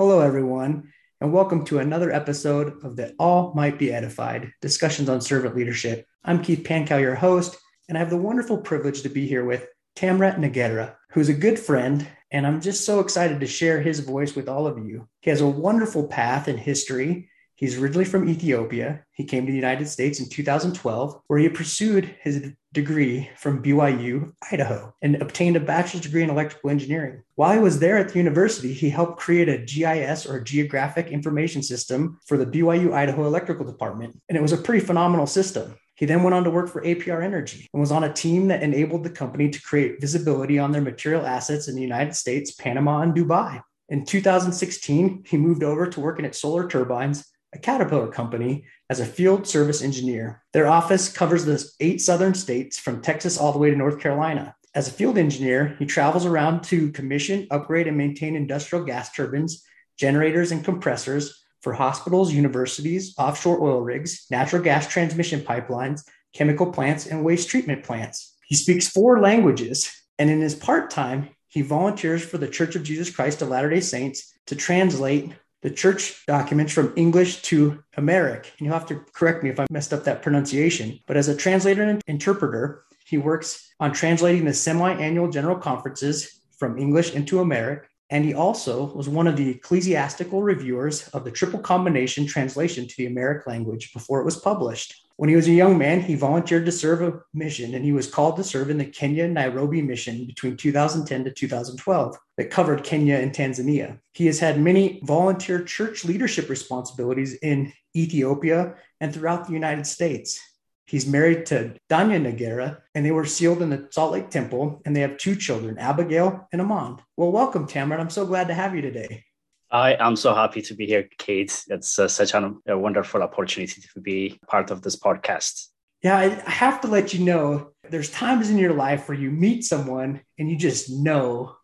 Hello, everyone, and welcome to another episode of the All Might Be Edified discussions on servant leadership. I'm Keith Pankow, your host, and I have the wonderful privilege to be here with Tamrat Negera, who's a good friend, and I'm just so excited to share his voice with all of you. He has a wonderful path in history He's originally from Ethiopia. He came to the United States in 2012, where he pursued his degree from BYU, Idaho, and obtained a bachelor's degree in electrical engineering. While he was there at the university, he helped create a GIS or Geographic Information System for the BYU Idaho Electrical Department, and it was a pretty phenomenal system. He then went on to work for APR Energy and was on a team that enabled the company to create visibility on their material assets in the United States, Panama, and Dubai. In 2016, he moved over to working at Solar Turbines a Caterpillar company, as a field service engineer. Their office covers the eight southern states from Texas all the way to North Carolina. As a field engineer, he travels around to commission, upgrade, and maintain industrial gas turbines, generators, and compressors for hospitals, universities, offshore oil rigs, natural gas transmission pipelines, chemical plants, and waste treatment plants. He speaks four languages, and in his part time, he volunteers for the Church of Jesus Christ of Latter day Saints to translate the church documents from English to Amharic. And you'll have to correct me if I messed up that pronunciation. But as a translator and interpreter, he works on translating the semi annual general conferences from English into Amharic. And he also was one of the ecclesiastical reviewers of the triple combination translation to the Amharic language before it was published. When he was a young man, he volunteered to serve a mission and he was called to serve in the Kenya Nairobi mission between 2010 to 2012 that covered Kenya and Tanzania. He has had many volunteer church leadership responsibilities in Ethiopia and throughout the United States. He's married to Danya Negera, and they were sealed in the Salt Lake Temple, and they have two children, Abigail and Amand. Well, welcome, Tamrat. I'm so glad to have you today. I am so happy to be here, Kate. It's uh, such an, a wonderful opportunity to be part of this podcast. Yeah, I, have to let you know there's times in your life where you meet someone and you just know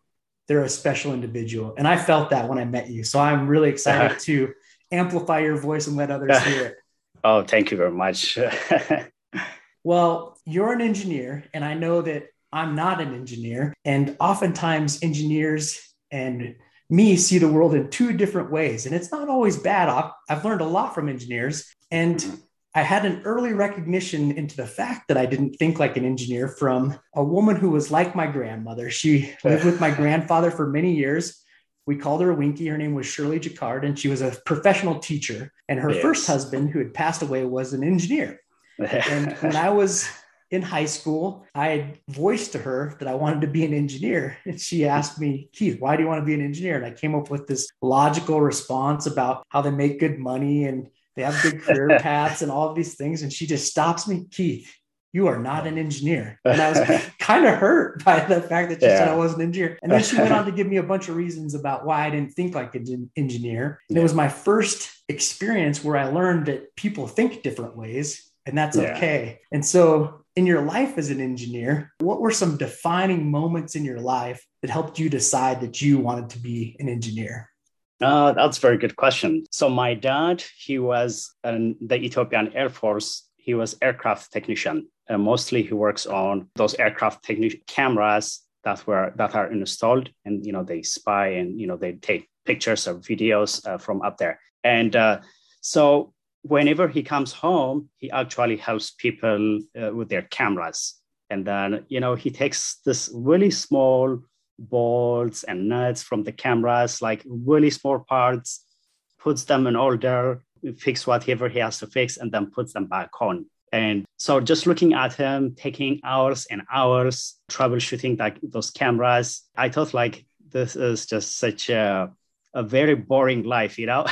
they're a special individual. And I felt that when I met you. So I'm really excited uh-huh. to amplify your voice and let others hear it. Oh, thank you very much. well, you're an engineer, and I know that I'm not an engineer. And oftentimes, engineers and me see the world in two different ways. And it's not always bad. I've learned a lot from engineers. And mm-hmm. I had an early recognition into the fact that I didn't think like an engineer from a woman who was like my grandmother. She lived with my grandfather for many years. We called her Winky. Her name was Shirley Jacquard, and she was a professional teacher. And her yes. first husband, who had passed away, was an engineer. and when I was in high school, I had voiced to her that I wanted to be an engineer. And she asked me, Keith, why do you want to be an engineer? And I came up with this logical response about how they make good money and they have good career paths and all of these things. And she just stops me, Keith, you are not an engineer. And I was kind of hurt by the fact that she yeah. said I wasn't an engineer. And then she went on to give me a bunch of reasons about why I didn't think like an engineer. And it was my first experience where I learned that people think different ways and that's yeah. okay. And so in your life as an engineer, what were some defining moments in your life that helped you decide that you wanted to be an engineer? Uh, that's a very good question. So my dad, he was in the Ethiopian Air Force. He was aircraft technician. And mostly he works on those aircraft techni- cameras that were that are installed, and you know they spy and you know they take pictures or videos uh, from up there. And uh, so whenever he comes home, he actually helps people uh, with their cameras. And then, you know, he takes this really small bolts and nuts from the cameras, like really small parts, puts them in order, fix whatever he has to fix, and then puts them back on. And so just looking at him, taking hours and hours troubleshooting like those cameras, I thought like this is just such a, a very boring life, you know?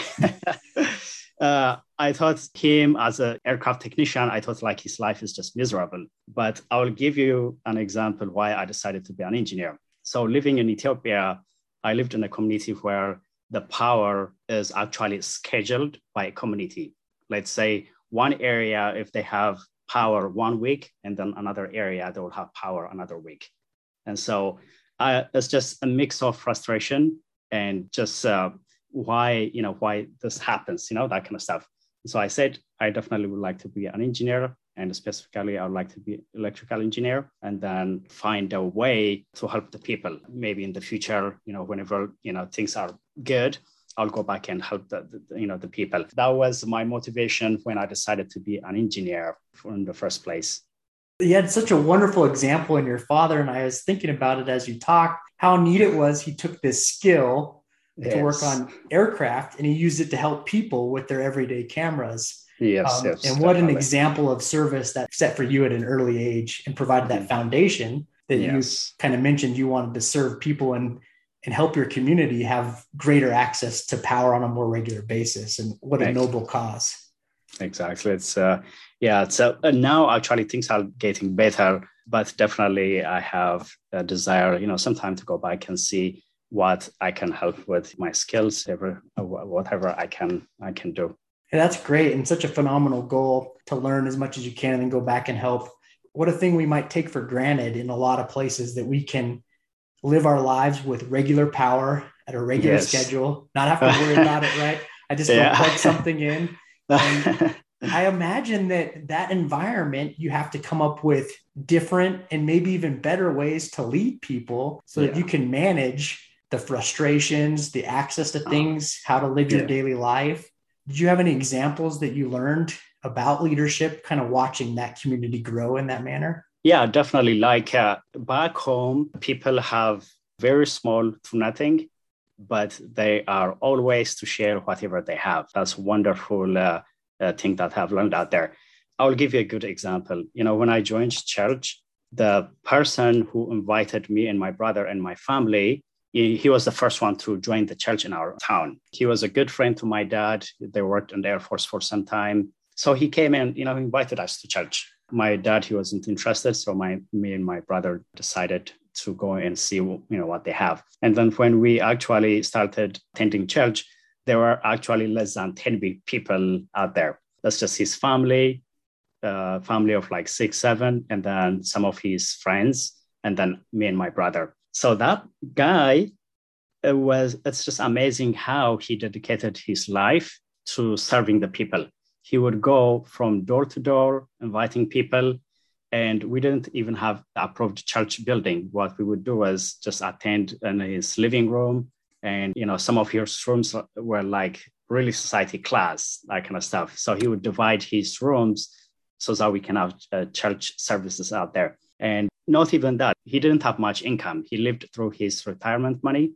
uh, I thought him as an aircraft technician, I thought like his life is just miserable. But I will give you an example why I decided to be an engineer. So living in Ethiopia, I lived in a community where the power is actually scheduled by a community. Let's say one area, if they have power one week, and then another area, they will have power another week. And so uh, it's just a mix of frustration and just uh, why you know why this happens you know that kind of stuff so i said i definitely would like to be an engineer and specifically i would like to be electrical engineer and then find a way to help the people maybe in the future you know whenever you know things are good I'll go back and help the, the, you know the people. That was my motivation when I decided to be an engineer in the first place. You had such a wonderful example in your father, and I was thinking about it as you talked. How neat it was he took this skill yes. to work on aircraft and he used it to help people with their everyday cameras. Yes, um, yes and what an example of service that set for you at an early age and provided that foundation that yes. you kind of mentioned you wanted to serve people and and help your community have greater access to power on a more regular basis and what a noble cause exactly it's uh yeah so uh, now actually things are getting better but definitely i have a desire you know sometime to go back and see what i can help with my skills ever whatever i can i can do and that's great and such a phenomenal goal to learn as much as you can and then go back and help what a thing we might take for granted in a lot of places that we can live our lives with regular power at a regular yes. schedule, not have to worry about it, right? I just yeah. plug something in. I imagine that that environment, you have to come up with different and maybe even better ways to lead people so yeah. that you can manage the frustrations, the access to uh-huh. things, how to live your daily life. Did you have any examples that you learned about leadership, kind of watching that community grow in that manner? Yeah, definitely. Like uh, back home, people have very small to nothing, but they are always to share whatever they have. That's wonderful uh, uh, thing that I've learned out there. I'll give you a good example. You know, when I joined church, the person who invited me and my brother and my family, he, was the first one to join the church in our town. He was a good friend to my dad. They worked in the Air Force for some time. So he came and, you know, invited us to church my dad he wasn't interested so my me and my brother decided to go and see you know what they have and then when we actually started attending church there were actually less than 10 people out there that's just his family uh, family of like six seven and then some of his friends and then me and my brother so that guy was it's just amazing how he dedicated his life to serving the people. He would go from door to door inviting people and we didn't even have approved church building. What we would do was just attend in his living room and you know some of his rooms were like really society class that kind of stuff. So he would divide his rooms so that we can have uh, church services out there. And not even that he didn't have much income he lived through his retirement money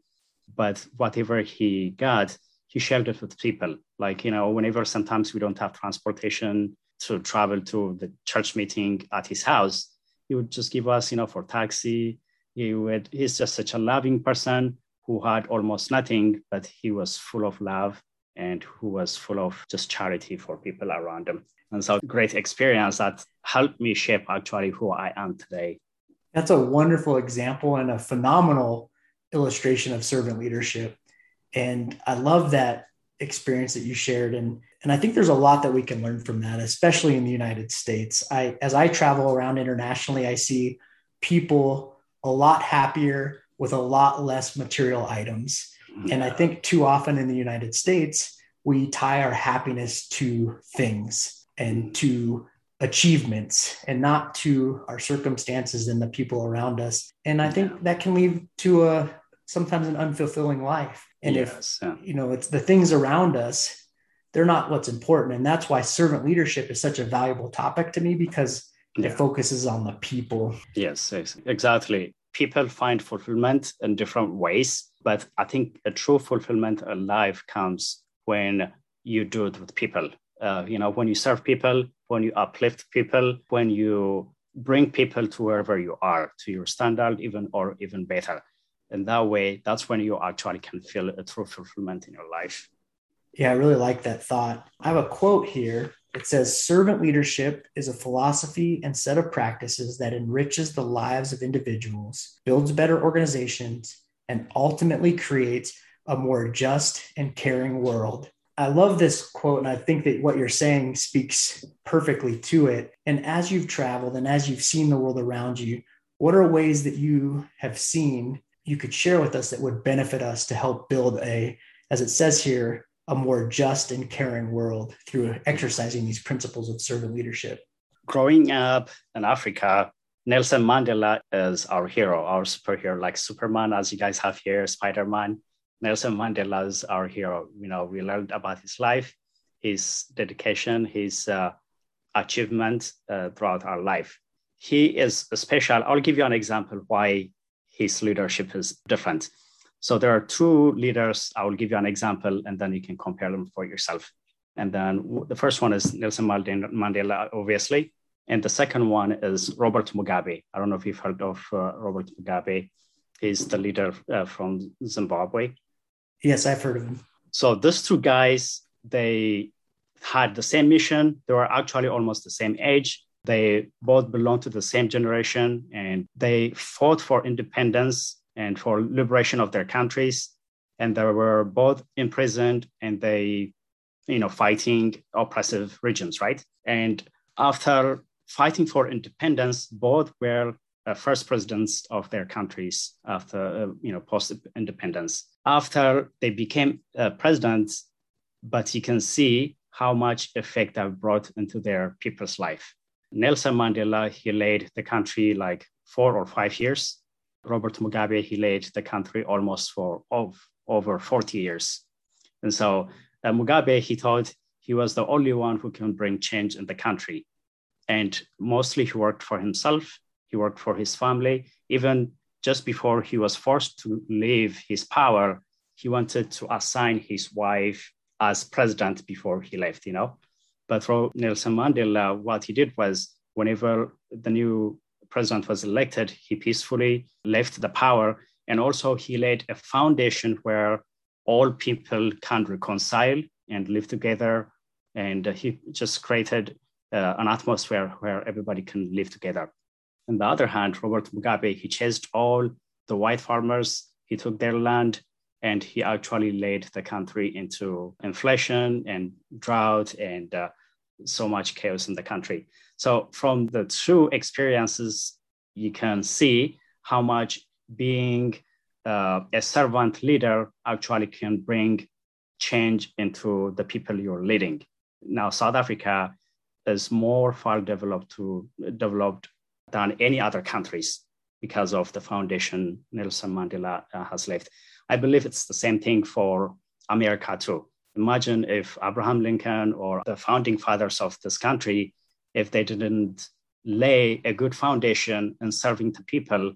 but whatever he got he shared it with people. Like, you know, whenever sometimes we don't have transportation to travel to the church meeting at his house, he would just give us, you know, for taxi. He would, he's just such a loving person who had almost nothing, but he was full of love and who was full of just charity for people around him. And so great experience that helped me shape actually who I am today. That's a wonderful example and a phenomenal illustration of servant leadership. And I love that experience that you shared. And, and I think there's a lot that we can learn from that, especially in the United States. I, as I travel around internationally, I see people a lot happier with a lot less material items. Mm-hmm. And I think too often in the United States, we tie our happiness to things and to achievements and not to our circumstances and the people around us. And I think that can lead to a sometimes an unfulfilling life. And yes, if yeah. you know it's the things around us, they're not what's important. And that's why servant leadership is such a valuable topic to me because yeah. it focuses on the people. Yes, exactly. People find fulfillment in different ways, but I think a true fulfillment in life comes when you do it with people. Uh, you know, when you serve people, when you uplift people, when you bring people to wherever you are, to your standard, even or even better. And that way that's when you actually can feel a true fulfillment in your life. Yeah i really like that thought. I have a quote here. It says servant leadership is a philosophy and set of practices that enriches the lives of individuals builds better organizations and ultimately creates a more just and caring world I love this quote, and I think that what you're saying speaks perfectly to it. And as you've traveled and as you've seen the world around you, what are ways that you have seen you could share with us that would benefit us to help build a, as it says here, a more just and caring world through exercising these principles of servant leadership? Growing up in Africa, Nelson Mandela is our hero, our superhero, like Superman, as you guys have here, Spider Man. Nelson Mandela is our hero. You know, we learned about his life, his dedication, his uh, achievement uh, throughout our life. He is special. I'll give you an example why his leadership is different. So there are two leaders. I will give you an example, and then you can compare them for yourself. And then the first one is Nelson Mandela, obviously. And the second one is Robert Mugabe. I don't know if you've heard of uh, Robert Mugabe. He's the leader uh, from Zimbabwe. Yes, I've heard of them. So these two guys, they had the same mission. They were actually almost the same age. They both belonged to the same generation and they fought for independence and for liberation of their countries. And they were both imprisoned and they, you know, fighting oppressive regimes, right? And after fighting for independence, both were first presidents of their countries after, uh, you know, post independence. After they became uh, presidents, but you can see how much effect that brought into their people's life. Nelson Mandela, he led the country like four or five years. Robert Mugabe, he led the country almost for of, over 40 years. And so uh, Mugabe, he thought he was the only one who can bring change in the country. And mostly he worked for himself, he worked for his family. Even just before he was forced to leave his power, he wanted to assign his wife as president before he left, you know. But for Nelson Mandela, what he did was whenever the new president was elected, he peacefully left the power. And also, he laid a foundation where all people can reconcile and live together. And he just created uh, an atmosphere where everybody can live together. On the other hand, Robert Mugabe, he chased all the white farmers, he took their land, and he actually led the country into inflation and drought and uh, so much chaos in the country. So, from the two experiences, you can see how much being uh, a servant leader actually can bring change into the people you're leading. Now, South Africa is more far developed to developed than any other countries because of the foundation Nelson Mandela uh, has left. I believe it's the same thing for America too. Imagine if Abraham Lincoln or the founding fathers of this country, if they didn't lay a good foundation in serving the people,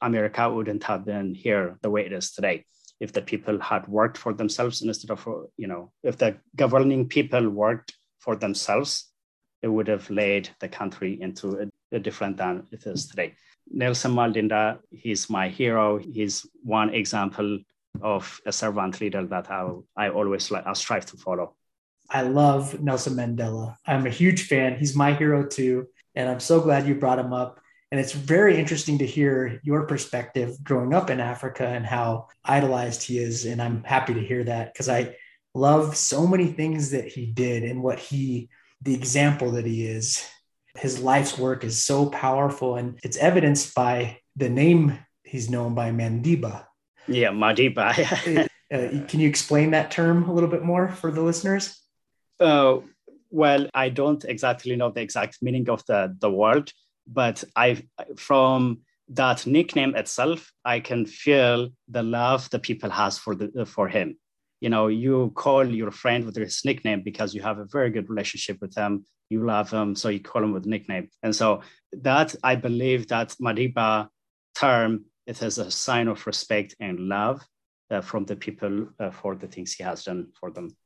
America wouldn't have been here the way it is today. If the people had worked for themselves instead of, you know, if the governing people worked for themselves, it would have laid the country into a, a different than it is today. Nelson Mandela, he's my hero. He's one example of a servant leader that I, I always like, I strive to follow. I love Nelson Mandela. I'm a huge fan. He's my hero too. And I'm so glad you brought him up. And it's very interesting to hear your perspective growing up in Africa and how idolized he is. And I'm happy to hear that because I love so many things that he did and what he, the example that he is. His life's work is so powerful and it's evidenced by the name he's known by Madiba. Yeah, Madiba. uh, can you explain that term a little bit more for the listeners? Uh, well, I don't exactly know the exact meaning of the, the word, but I from that nickname itself, I can feel the love the people has for the for him. You know, you call your friend with his nickname because you have a very good relationship with them. You love him, so you call him with nickname. And so that I believe that Madiba term it is a sign of respect and love uh, from the people uh, for the things he has done for them.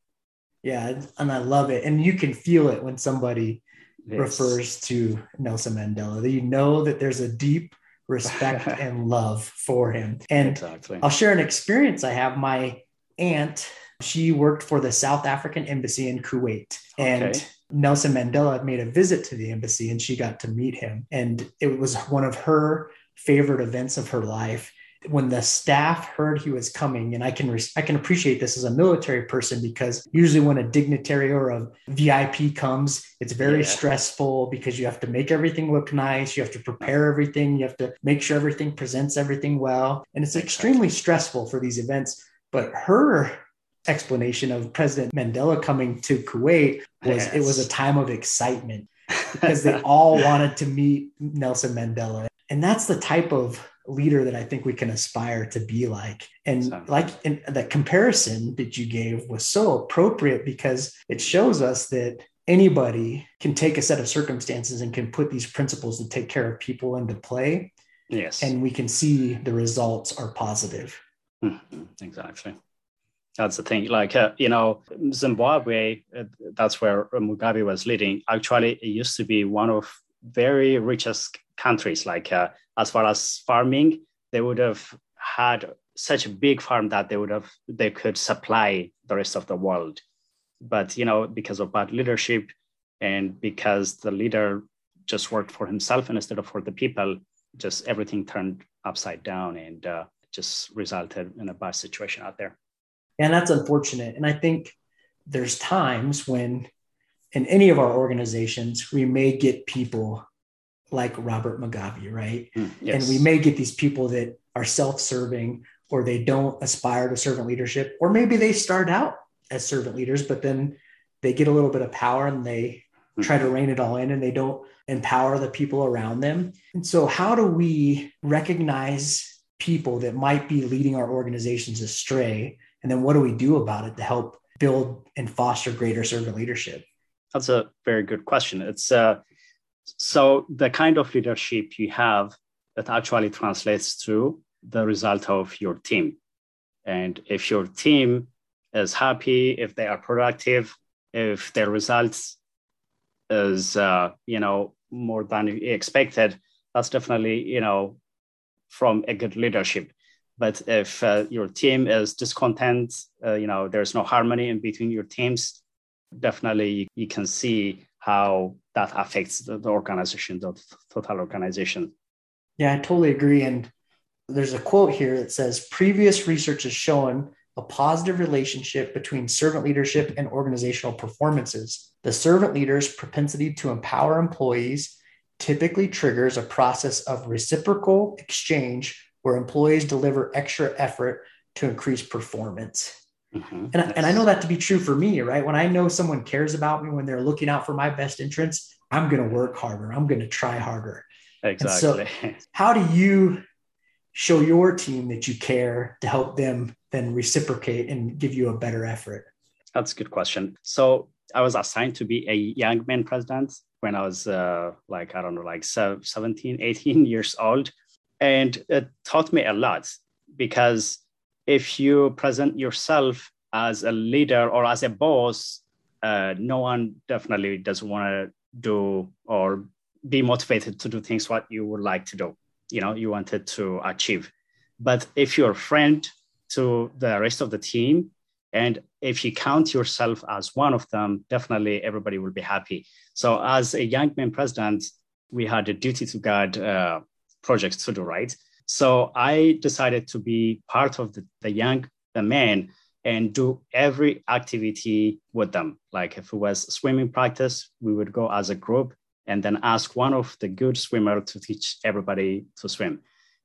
Yeah, and I love it. And you can feel it when somebody yes. refers to Nelson Mandela. You know that there's a deep respect and love for him. And exactly. I'll share an experience I have. My aunt, she worked for the South African embassy in Kuwait. And okay. Nelson Mandela made a visit to the embassy and she got to meet him. And it was one of her favorite events of her life when the staff heard he was coming and i can i can appreciate this as a military person because usually when a dignitary or a vip comes it's very yeah. stressful because you have to make everything look nice you have to prepare everything you have to make sure everything presents everything well and it's extremely stressful for these events but her explanation of president mandela coming to kuwait was yes. it was a time of excitement because they all wanted to meet nelson mandela and that's the type of leader that I think we can aspire to be like. And like in, the comparison that you gave was so appropriate because it shows us that anybody can take a set of circumstances and can put these principles to take care of people into play. Yes. And we can see the results are positive. Mm-hmm. Exactly. That's the thing. Like, uh, you know, Zimbabwe, uh, that's where Mugabe was leading. Actually, it used to be one of very richest countries. Like, uh, as far as farming, they would have had such a big farm that they would have they could supply the rest of the world. But you know, because of bad leadership, and because the leader just worked for himself instead of for the people, just everything turned upside down and uh, just resulted in a bad situation out there. And that's unfortunate. And I think there's times when in any of our organizations, we may get people like Robert Mugabe, right? Mm, yes. And we may get these people that are self serving or they don't aspire to servant leadership, or maybe they start out as servant leaders, but then they get a little bit of power and they mm. try to rein it all in and they don't empower the people around them. And so, how do we recognize people that might be leading our organizations astray and then what do we do about it to help build and foster greater servant leadership? That's a very good question. It's uh, so the kind of leadership you have that actually translates to the result of your team. And if your team is happy, if they are productive, if their results is uh, you know more than expected, that's definitely you know from a good leadership. But if uh, your team is discontent, uh, you know, there's no harmony in between your teams, definitely you, can see how that affects the, the organization, the total organization. Yeah, I totally agree. And there's a quote here that says previous research has shown a positive relationship between servant leadership and organizational performances. The servant leader's propensity to empower employees typically triggers a process of reciprocal exchange where employees deliver extra effort to increase performance. Mm-hmm. And, and I know that to be true for me, right? When I know someone cares about me, when they're looking out for my best interests, I'm going to work harder. I'm going to try harder. Exactly. So how do you show your team that you care to help them then reciprocate and give you a better effort? That's a good question. So I was assigned to be a young man president when I was uh, like, I don't know, like 17, 18 years old. And it taught me a lot because if you present yourself as a leader or as a boss, uh, no one definitely doesn't want to do or be motivated to do things what you would like to do. You know, you wanted to achieve. But if you're a friend to the rest of the team, and if you count yourself as one of them, definitely everybody will be happy. So, as a young man president, we had a Duty to God uh, projects to do, right? So I decided to be part of the, the young the men and do every activity with them. Like if it was swimming practice, we would go as a group and then ask one of the good swimmer to teach everybody to swim.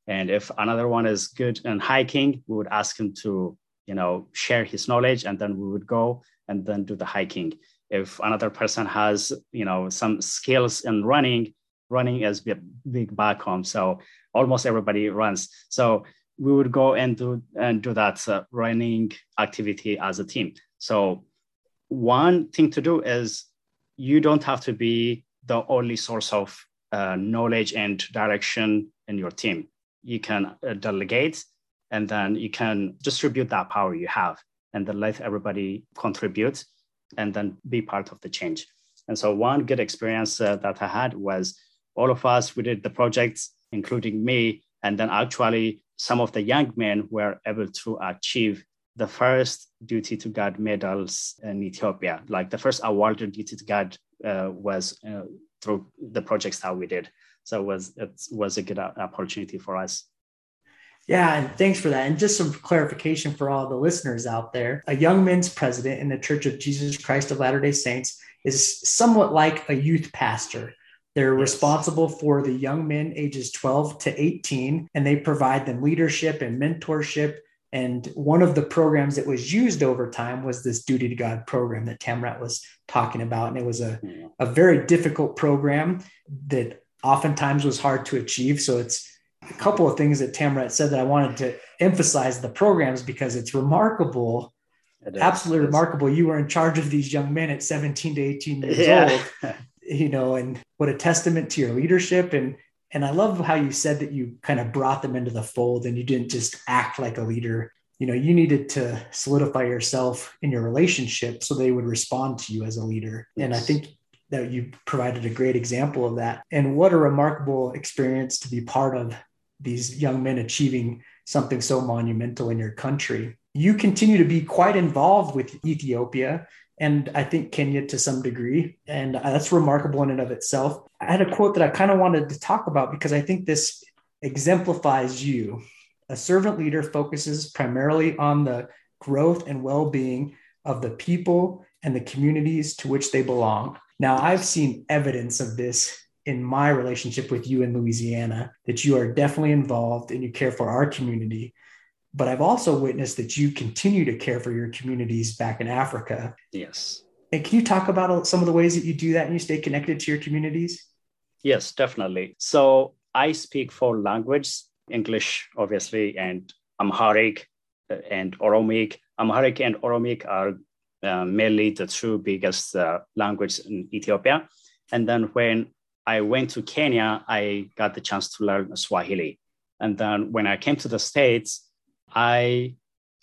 And if another one is good in hiking, we would ask him to, you know, share his knowledge and then we would go and then do the hiking. If another person has, you know, some skills in running, running is big, big back home. So almost everybody runs. So we would go and do and do that uh, running activity as a team. So one thing to do is you don't have to be the only source of uh, knowledge and direction in your team. You can uh, delegate and then you can distribute that power you have and then let everybody contribute and then be part of the change. And so one good experience uh, that I had was all of us, we did the projects, including me. And then actually, some of the young men were able to achieve the first Duty to God medals in Ethiopia. Like the first awarded Duty to God uh, was uh, through the projects that we did. So it was it was a good opportunity for us. Yeah, and thanks for that. And just some clarification for all the listeners out there: a young men's president in the Church of Jesus Christ of Latter Day Saints is somewhat like a youth pastor. They're yes. responsible for the young men ages 12 to 18, and they provide them leadership and mentorship. And one of the programs that was used over time was this Duty to God program that Tamrat was talking about. And it was a, a very difficult program that oftentimes was hard to achieve. So it's a couple of things that Tamrat said that I wanted to emphasize the programs because it's remarkable. It absolutely remarkable. You were in charge of these young men at 17 to 18 years yeah. old, you know, and what a testament to your leadership. And and I love how you said that you kind of brought them into the fold and you didn't just act like a leader. You know, you needed to solidify yourself in your relationship so they would respond to you as a leader. Yes. And I think that you provided a great example of that. And what a remarkable experience to be part of these young men achieving something so monumental in your country. You continue to be quite involved with Ethiopia and I think Kenya to some degree. And uh, that's remarkable in and of itself. I had a quote that I kind of wanted to talk about because I think this exemplifies you. A servant leader focuses primarily on the growth and well being of the people and the communities to which they belong. Now, I've seen evidence of this in my relationship with you in Louisiana that you are definitely involved and you care for our community. But I've also witnessed that you continue to care for your communities back in Africa. Yes. And can you talk about some of the ways that you do that and you stay connected to your communities? Yes, definitely. So I speak four languages English, obviously, and Amharic uh, and Oromic. Amharic and Oromic are uh, mainly the two biggest uh, languages in Ethiopia. And then when I went to Kenya, I got the chance to learn Swahili. And then when I came to the States, I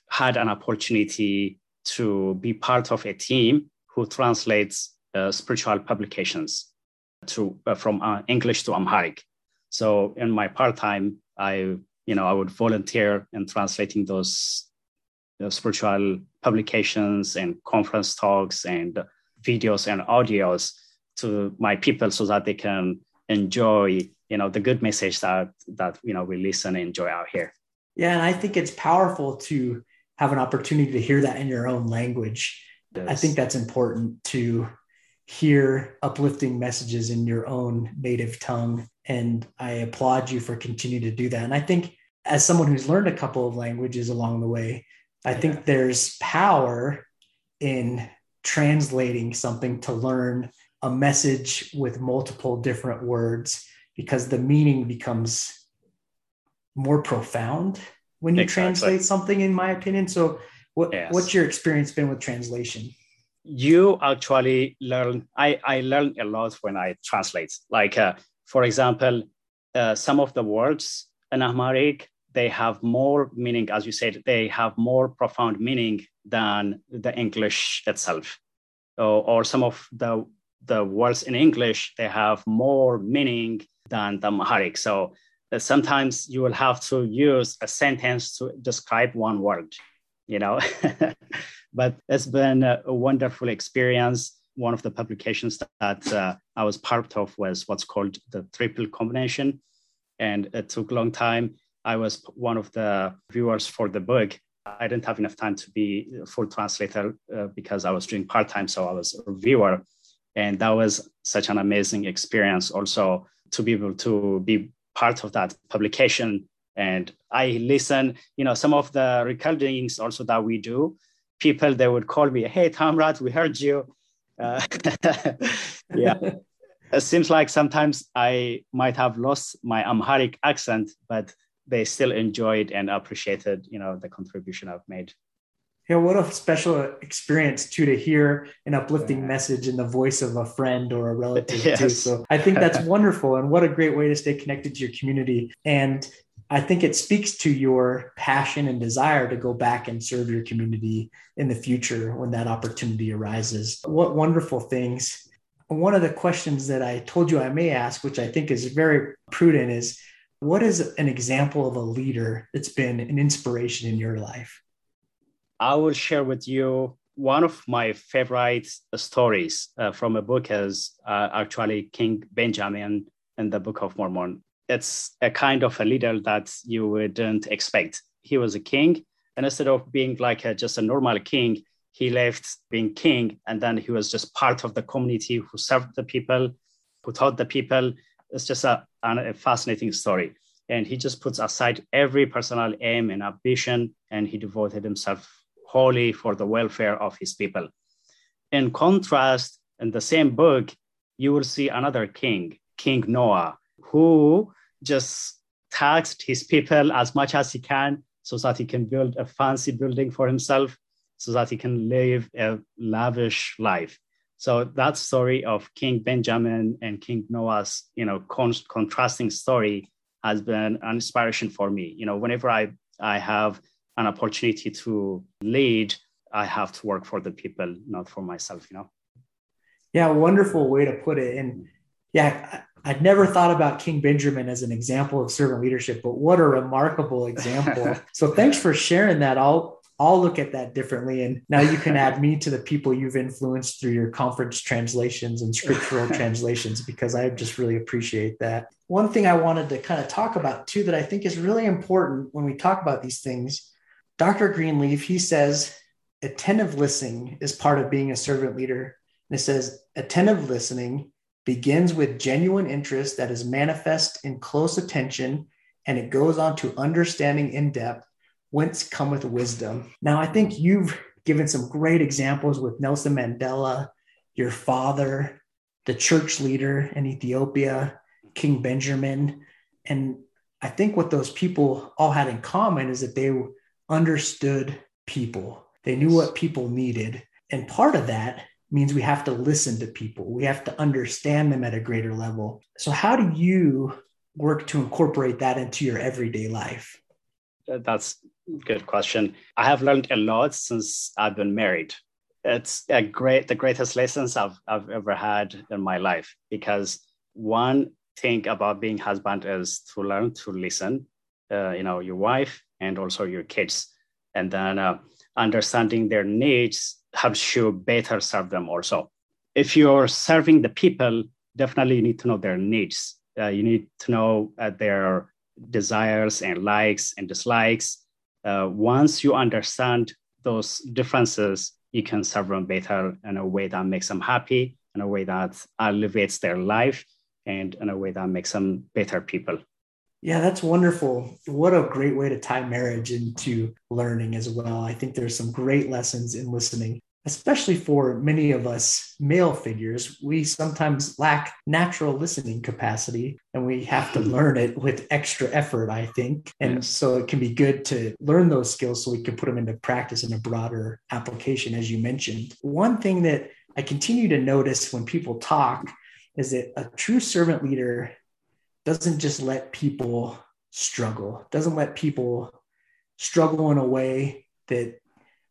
had an opportunity to be part of a team who translates uh, spiritual publications to uh, from uh, English to Amharic. So in my part time, I you know I would volunteer in translating those spiritual publications and conference talks and videos and audios to my people so that they can enjoy you know the good message that that you know we listen and enjoy out here yeah, and I think it's powerful to have an opportunity to hear that in your own language. Yes. I think that's important to hear uplifting messages in your own native tongue. And I applaud you for continuing to do that. And I think as someone who's learned a couple of languages along the way, I yeah. think there's power in translating something to learn a message with multiple different words because the meaning becomes more profound when you exactly. translate something in my opinion so what, yes. what's your experience been with translation you actually learn i i learn a lot when i translate like uh, for example uh, some of the words in amharic they have more meaning as you said they have more profound meaning than the english itself or, or some of the the words in english they have more meaning than the amharic so that sometimes you will have to use a sentence to describe one word, you know. but it's been a, wonderful experience. One of the publications that uh, I was part of was what's called the triple combination. And it took a long time. I was one of the viewers for the book. I didn't have enough time to be a full translator uh, because I was doing part time. So I was a viewer. And that was such an amazing experience also to be able to be part of that publication. And i listen you know some of the recordings also that we do people they would call me hey tamrat we heard you. Uh, yeah. It seems like sometimes i might have lost my amharic accent but they still enjoyed and appreciated you know the contribution i've made yeah, what a special experience too to hear an uplifting yeah. message in the voice of a friend or a relative yes. too. So I think that's wonderful, and what a great way to stay connected to your community. And I think it speaks to your passion and desire to go back and serve your community in the future when that opportunity arises. What wonderful things. One of the questions that I told you I may ask, which I think is very prudent, is what is an example of a leader that's been an inspiration in your life? I will share with you one of my favorite stories uh, from a book is uh, actually King Benjamin in the Book of Mormon. It's a kind of a leader that you wouldn't expect. He was a king, and instead of being like a, just a normal king, he left being king, and then he was just part of the community who served the people, who taught the people. It's just a, a fascinating story. And he just puts aside every personal aim and ambition, and he devoted himself wholly for the welfare of his people. In contrast, in the same book, you will see another king, King Noah, who just taxed his people as much as he can so that he can build a fancy building for himself so that he can live a lavish life so that story of king benjamin and king noah's you know con- contrasting story has been an inspiration for me you know whenever i i have an opportunity to lead i have to work for the people not for myself you know yeah wonderful way to put it and yeah I'd never thought about King Benjamin as an example of servant leadership, but what a remarkable example. so thanks for sharing that. I'll I'll look at that differently. And now you can add me to the people you've influenced through your conference translations and scriptural translations, because I just really appreciate that. One thing I wanted to kind of talk about too that I think is really important when we talk about these things, Dr. Greenleaf, he says attentive listening is part of being a servant leader. And it says attentive listening begins with genuine interest that is manifest in close attention, and it goes on to understanding in depth, whence cometh wisdom. Now, I think you've given some great examples with Nelson Mandela, your father, the church leader in Ethiopia, King Benjamin. And I think what those people all had in common is that they understood people, they knew what people needed. And part of that means we have to listen to people. We have to understand them at a greater level. So, how do you work to incorporate that into your everyday life? That's a good question. I have learned a lot since I've been married. It's a great, the greatest lessons I've, I've ever had in my life because one thing about being husband is to learn to listen, uh, you know, your wife and also your kids, and then uh, understanding their needs helps you better serve them also. If you're serving the people, definitely you need to know their needs. Uh, you need to know uh, their desires and likes and dislikes. Uh, once you understand those differences, you can serve them better in a way that makes them happy, in a way that elevates their life, and in a way that makes them better people. Yeah, that's wonderful. What a great way to tie marriage into learning as well. I think there's some great lessons in listening especially for many of us male figures, we sometimes lack natural listening capacity and we have to learn it with extra effort, I think. And yes. so it can be good to learn those skills so we can put them into practice in a broader application, as you mentioned. One thing that I continue to notice when people talk is that a true servant leader doesn't just let people struggle, doesn't let people struggle in a way that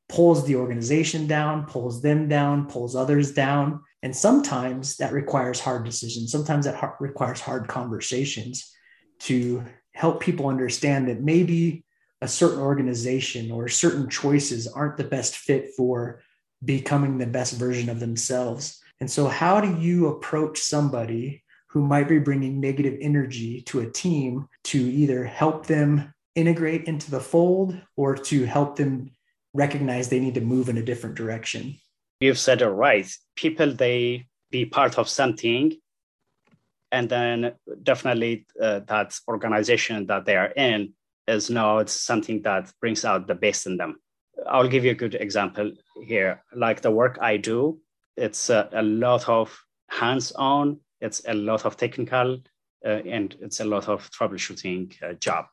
pulls the organization down, pulls them down, pulls others down. And sometimes that requires hard decisions. Sometimes that requires hard conversations to help people understand that maybe a certain organization or certain choices aren't the best fit for becoming the best version of themselves. And so, how do you approach somebody who might be bringing negative energy to a team to either help them integrate into the fold or to help them recognize they need to move in a different direction. You've said it right. People, they be part of something. And then definitely uh, that organization that they are in is not something that brings out the best in them. I'll give you a good example here. Like the work I do, it's a, a lot of hands on, it's a lot of technical, uh, and it's a lot of troubleshooting uh, job.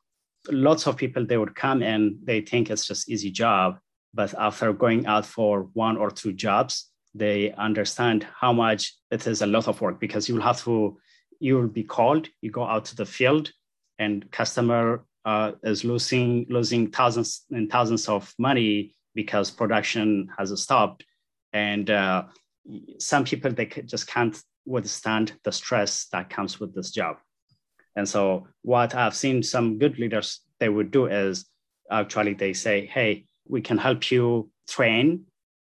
Lots of people, they would come and they think it's just easy job but after going out for one or two jobs they understand how much it is a lot of work because you'll have to you will be called you go out to the field and customer uh, is losing losing thousands and thousands of money because production has stopped and uh, some people they just can't withstand the stress that comes with this job. And so what i've seen some good leaders they would do is actually they say hey we can help you train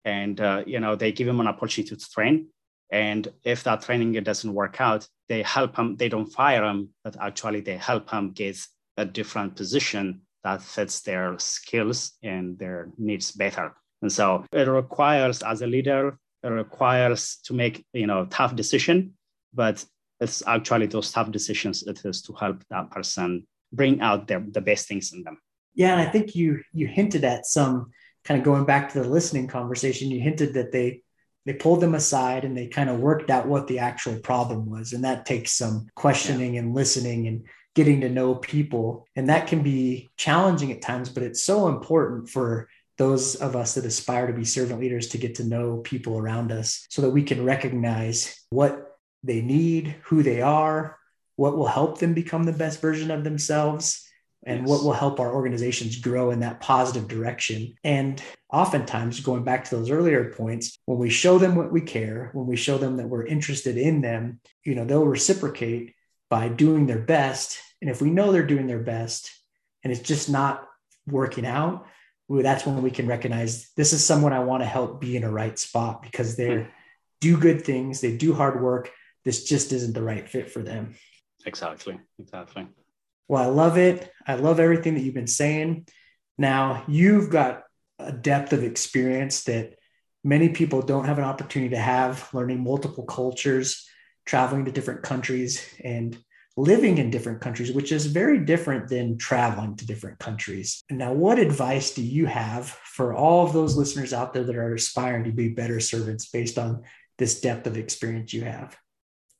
and uh, you know they give them an opportunity to train. And if that training doesn't work out they help them they don't fire them but actually they help them get a different position that fits their skills and their needs better. And so it requires as a leader requires to make you know tough decision but it's actually those tough decisions it is to help that person bring out their, the best things in them yeah, and I think you you hinted at some kind of going back to the listening conversation. You hinted that they they pulled them aside and they kind of worked out what the actual problem was, and that takes some questioning yeah. and listening and getting to know people. And that can be challenging at times, but it's so important for those of us that aspire to be servant leaders to get to know people around us so that we can recognize what they need, who they are, what will help them become the best version of themselves, and yes. what will help our organizations grow in that positive direction. And oftentimes, going back to those earlier points, when we show them what we care, when we show them that we're interested in them, you know, they'll reciprocate by doing their best. And if we know they're doing their best and it's just not working out, that's when we can recognize this is someone I want to help be in a right spot because they mm. do good things, they do hard work. This just isn't the right fit for them. Exactly. Exactly. Well, I love it. I love everything that you've been saying. Now, you've got a depth of experience that many people don't have an opportunity to have, learning multiple cultures, traveling to different countries, and living in different countries, which is very different than traveling to different countries. Now, what advice do you have for all of those listeners out there that are aspiring to be better servants based on this depth of experience you have?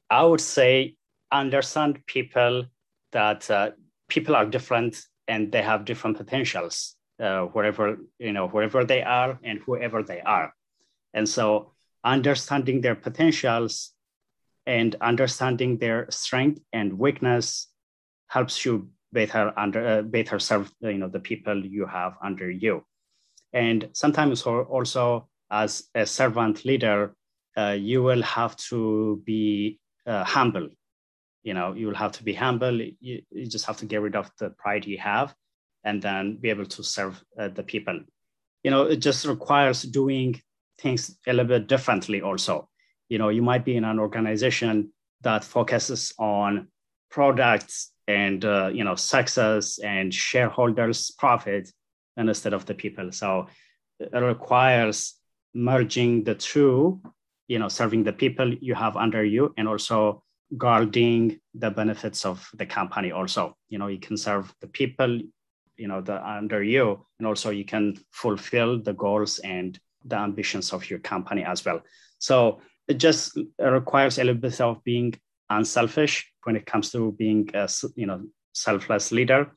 I would say understand people that uh, people are different and they have different potentials uh, wherever you know wherever they are and whoever they are and so understanding their potentials and understanding their strength and weakness helps you better under uh, better serve you know the people you have under you. And sometimes also as a servant leader uh, you will have to be uh, humble. You know you will have to be humble. You, you, just have to get rid of the pride you have and then be able to serve uh, the people. You know it just requires doing things a little bit differently also you know you might be in an organization that focuses on products and uh, you know success and shareholders profit instead of the people. So it requires merging the two you know serving the people you have under you and also guarding the benefits of the company also. You know you can serve the people you know the under you and also you can fulfill the goals and the ambitions of your company as well. So it just requires a little bit of being unselfish when it comes to being a you know selfless leader.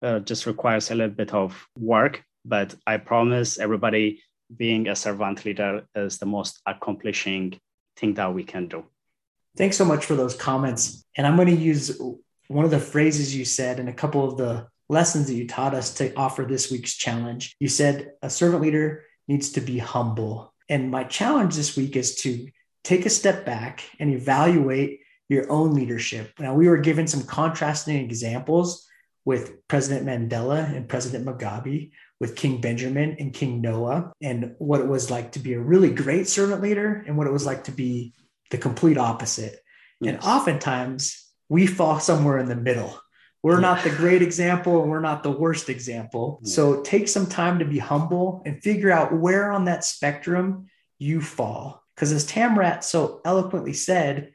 Uh, just requires a little bit of work, but I promise everybody being a servant leader is the most accomplishing thing that we can do. Thanks so much for those comments. And I'm going to use one of the phrases you said and a couple of the lessons that you taught us to offer this week's challenge. You said a servant leader needs to be humble. And my challenge this week is to take a step back and evaluate your own leadership. Now, we were given some contrasting examples with President Mandela and President Mugabe, with King Benjamin and King Noah, and what it was like to be a really great servant leader and what it was like to be the complete opposite. Yes. And oftentimes we fall somewhere in the middle. We're not the great example and we're not the worst example. So take some time to be humble and figure out where on that spectrum you fall. Because as Tamrat so eloquently said,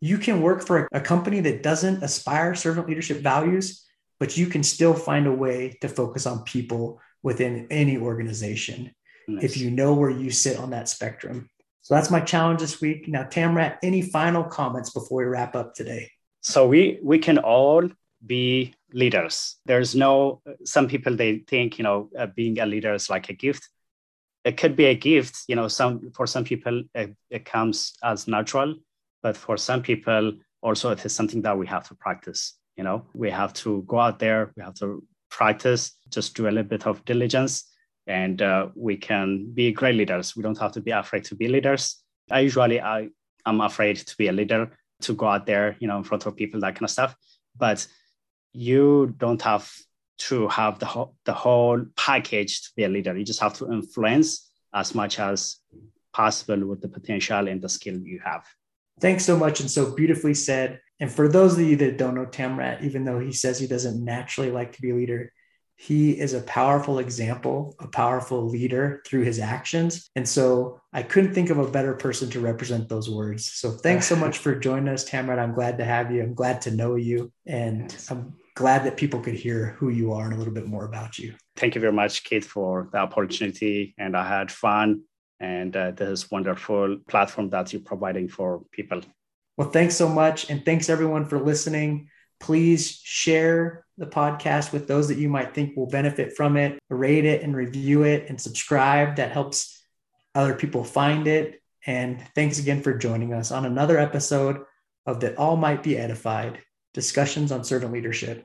you can work for a company that doesn't aspire servant leadership values, but you can still find a way to focus on people within any organization nice. if you know where you sit on that spectrum. So that's my challenge this week. Now, Tamrat, any final comments before we wrap up today? So we we can all be leaders. There's no, some people, they think, you know, uh, being a leader is like a gift. It could be a gift, you know, some, for some people, it, it comes as natural, but for some people, also it is something that we have to practice. You know, we have to go out there, we have to practice, just do a little bit of diligence, and uh, we can be great leaders. We don't have to be afraid to be leaders. I usually I am afraid to be a leader, to go out there, you know, in front of people, that kind of stuff. But you don't have to have the whole, the whole package to be a leader. You just have to influence as much as possible with the potential and the skill you have. Thanks so much and so beautifully said. And for those of you that don't know Tamrat, even though he says he doesn't naturally like to be a leader, he is a powerful example, a powerful leader through his actions. And so I couldn't think of a better person to represent those words. So thanks so much for joining us, Tamrat. I'm glad to have you. I'm glad to know you. And I'm glad that people could hear who you are and a little bit more about you. Thank you very much, Kate, for the opportunity. And I had fun. And uh, this wonderful platform that you're providing for people. Well, thanks so much. And thanks everyone for listening. Please share the podcast with those that you might think will benefit from it. Rate it and review it and subscribe. That helps other people find it. And thanks again for joining us on another episode of That All Might Be Edified discussions on servant leadership.